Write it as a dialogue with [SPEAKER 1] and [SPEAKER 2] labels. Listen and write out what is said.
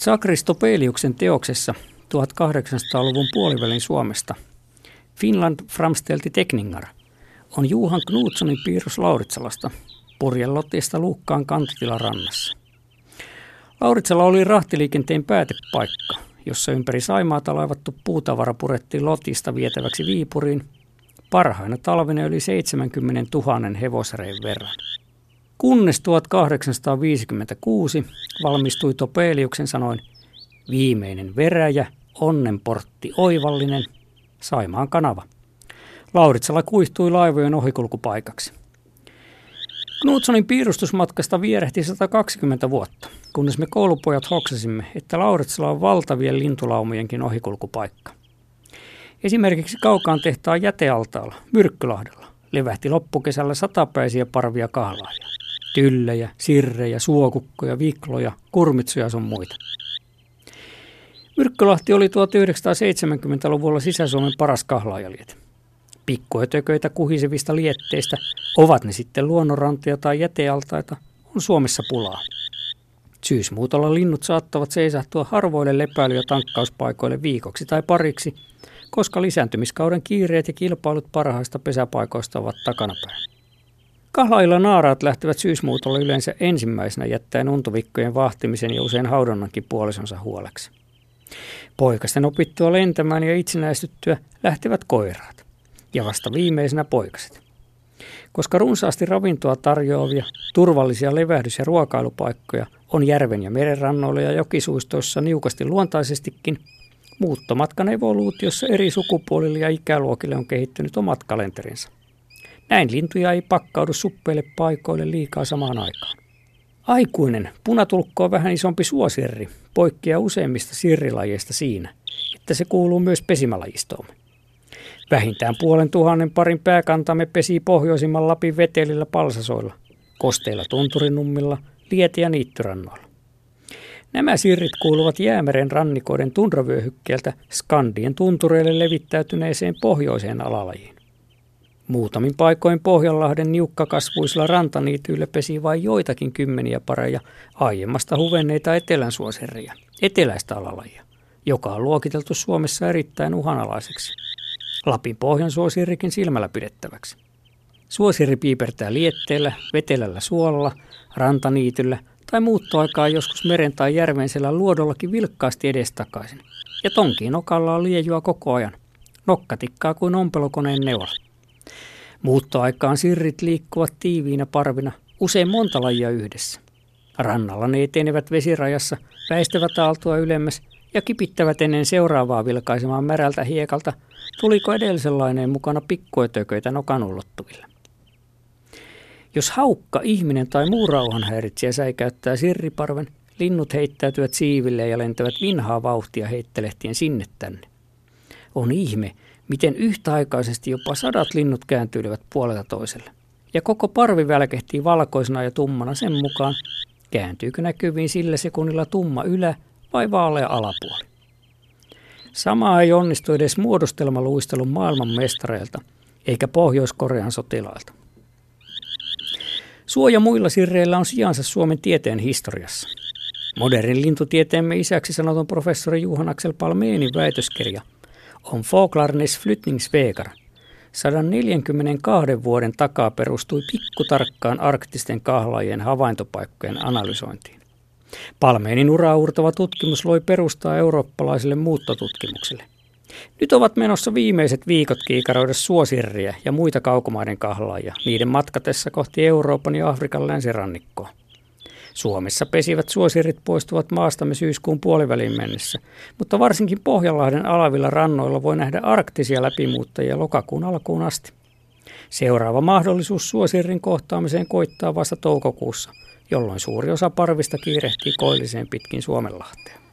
[SPEAKER 1] Sakris Topeliuksen teoksessa 1800-luvun puolivälin Suomesta Finland framstelti tekningar on Juhan Knutsonin piirros Lauritsalasta Purjelotista Luukkaan kantitilan rannassa. Lauritsala oli rahtiliikenteen päätepaikka, jossa ympäri Saimaata laivattu puutavara purettiin Lotista vietäväksi Viipuriin parhaina talvina yli 70 000 hevosreen verran. Kunnes 1856 valmistui Topeliuksen sanoin viimeinen veräjä, onnenportti oivallinen, Saimaan kanava. Lauritsala kuihtui laivojen ohikulkupaikaksi. Knutsonin piirustusmatkasta vierehti 120 vuotta, kunnes me koulupojat hoksasimme, että Lauritsala on valtavien lintulaumojenkin ohikulkupaikka. Esimerkiksi kaukaan tehtaan jätealtaalla, Myrkkylahdella, levähti loppukesällä satapäisiä parvia kahlaajia. Tyllejä, sirrejä, suokukkoja, vikloja, kurmitsuja sun muita. Myrkkylahti oli 1970-luvulla Sisä-Suomen paras kahlaajaliet. Pikkuötököitä kuhisevista lietteistä, ovat ne sitten luonnonrantia tai jätealtaita, on Suomessa pulaa. Syysmuutolla linnut saattavat seisahtua harvoille lepäily- ja tankkauspaikoille viikoksi tai pariksi, koska lisääntymiskauden kiireet ja kilpailut parhaista pesäpaikoista ovat takanapäin. Kahlailla naaraat lähtevät syysmuutolla yleensä ensimmäisenä jättäen untuvikkojen vahtimisen ja usein haudonnankin puolisonsa huoleksi. Poikasten opittua lentämään ja itsenäistyttyä lähtevät koiraat ja vasta viimeisenä poikaset. Koska runsaasti ravintoa tarjoavia, turvallisia levähdys- ja ruokailupaikkoja on järven ja merenrannoilla ja jokisuistoissa niukasti luontaisestikin, muuttomatkan evoluutiossa eri sukupuolille ja ikäluokille on kehittynyt omat kalenterinsa. Näin lintuja ei pakkaudu suppeille paikoille liikaa samaan aikaan. Aikuinen punatulkko on vähän isompi suosirri, poikkeaa useimmista sirrilajeista siinä, että se kuuluu myös pesimälajistoomme. Vähintään puolen tuhannen parin pääkantamme pesi pohjoisimman Lapin vetelillä palsasoilla, kosteilla tunturinummilla, lieti- ja niittyrannoilla. Nämä sirrit kuuluvat jäämeren rannikoiden tundravyöhykkeeltä Skandien tuntureille levittäytyneeseen pohjoiseen alalajiin. Muutamin paikoin Pohjanlahden niukkakasvuisilla rantaniityillä pesi vain joitakin kymmeniä pareja aiemmasta huvenneita etelän suoseria, eteläistä alalajia, joka on luokiteltu Suomessa erittäin uhanalaiseksi. Lapin pohjan suosirikin silmällä pidettäväksi. Suosiri piipertää lietteellä, vetelällä suolla, rantaniityllä tai muuttoaikaa joskus meren tai järvensellä luodollakin vilkkaasti edestakaisin. Ja tonkiin nokalla on liejua koko ajan. Nokka tikkaa kuin ompelukoneen neula. Muuttoaikaan sirrit liikkuvat tiiviinä parvina, usein monta lajia yhdessä. Rannalla ne etenevät vesirajassa, väistävät aaltoa ylemmäs ja kipittävät ennen seuraavaa vilkaisemaan märältä hiekalta, tuliko edellisenlainen mukana pikkuetököitä nokan ulottuville. Jos haukka, ihminen tai muu rauhanhäiritsijä säikäyttää sirriparven, linnut heittäytyvät siiville ja lentävät vinhaa vauhtia heittelehtien sinne tänne. On ihme, miten yhtäaikaisesti jopa sadat linnut kääntyilevät puolelta toiselle. Ja koko parvi välkehtii valkoisena ja tummana sen mukaan, kääntyykö näkyviin sillä sekunnilla tumma ylä- vai vaalea alapuoli. Sama ei onnistu edes muodostelmaluistelun maailman mestareilta, eikä Pohjois-Korean sotilailta. Suoja muilla sirreillä on sijansa Suomen tieteen historiassa. Modernin lintutieteemme isäksi sanotun professori Juhan Aksel Palmeenin väitöskirja on Folklarnes flyttningsvägar. 142 vuoden takaa perustui pikkutarkkaan arktisten kahlaajien havaintopaikkojen analysointiin. Palmeenin uraurtava tutkimus loi perustaa eurooppalaiselle muuttotutkimukselle. Nyt ovat menossa viimeiset viikot kiikaroida suosirriä ja muita kaukomaiden kahlaajia niiden matkatessa kohti Euroopan ja Afrikan länsirannikkoa. Suomessa pesivät suosirit poistuvat maastamme syyskuun puoliväliin mennessä, mutta varsinkin Pohjanlahden alavilla rannoilla voi nähdä arktisia läpimuuttajia lokakuun alkuun asti. Seuraava mahdollisuus suosirrin kohtaamiseen koittaa vasta toukokuussa, jolloin suuri osa parvista kiirehtii koilliseen pitkin Suomenlahtea.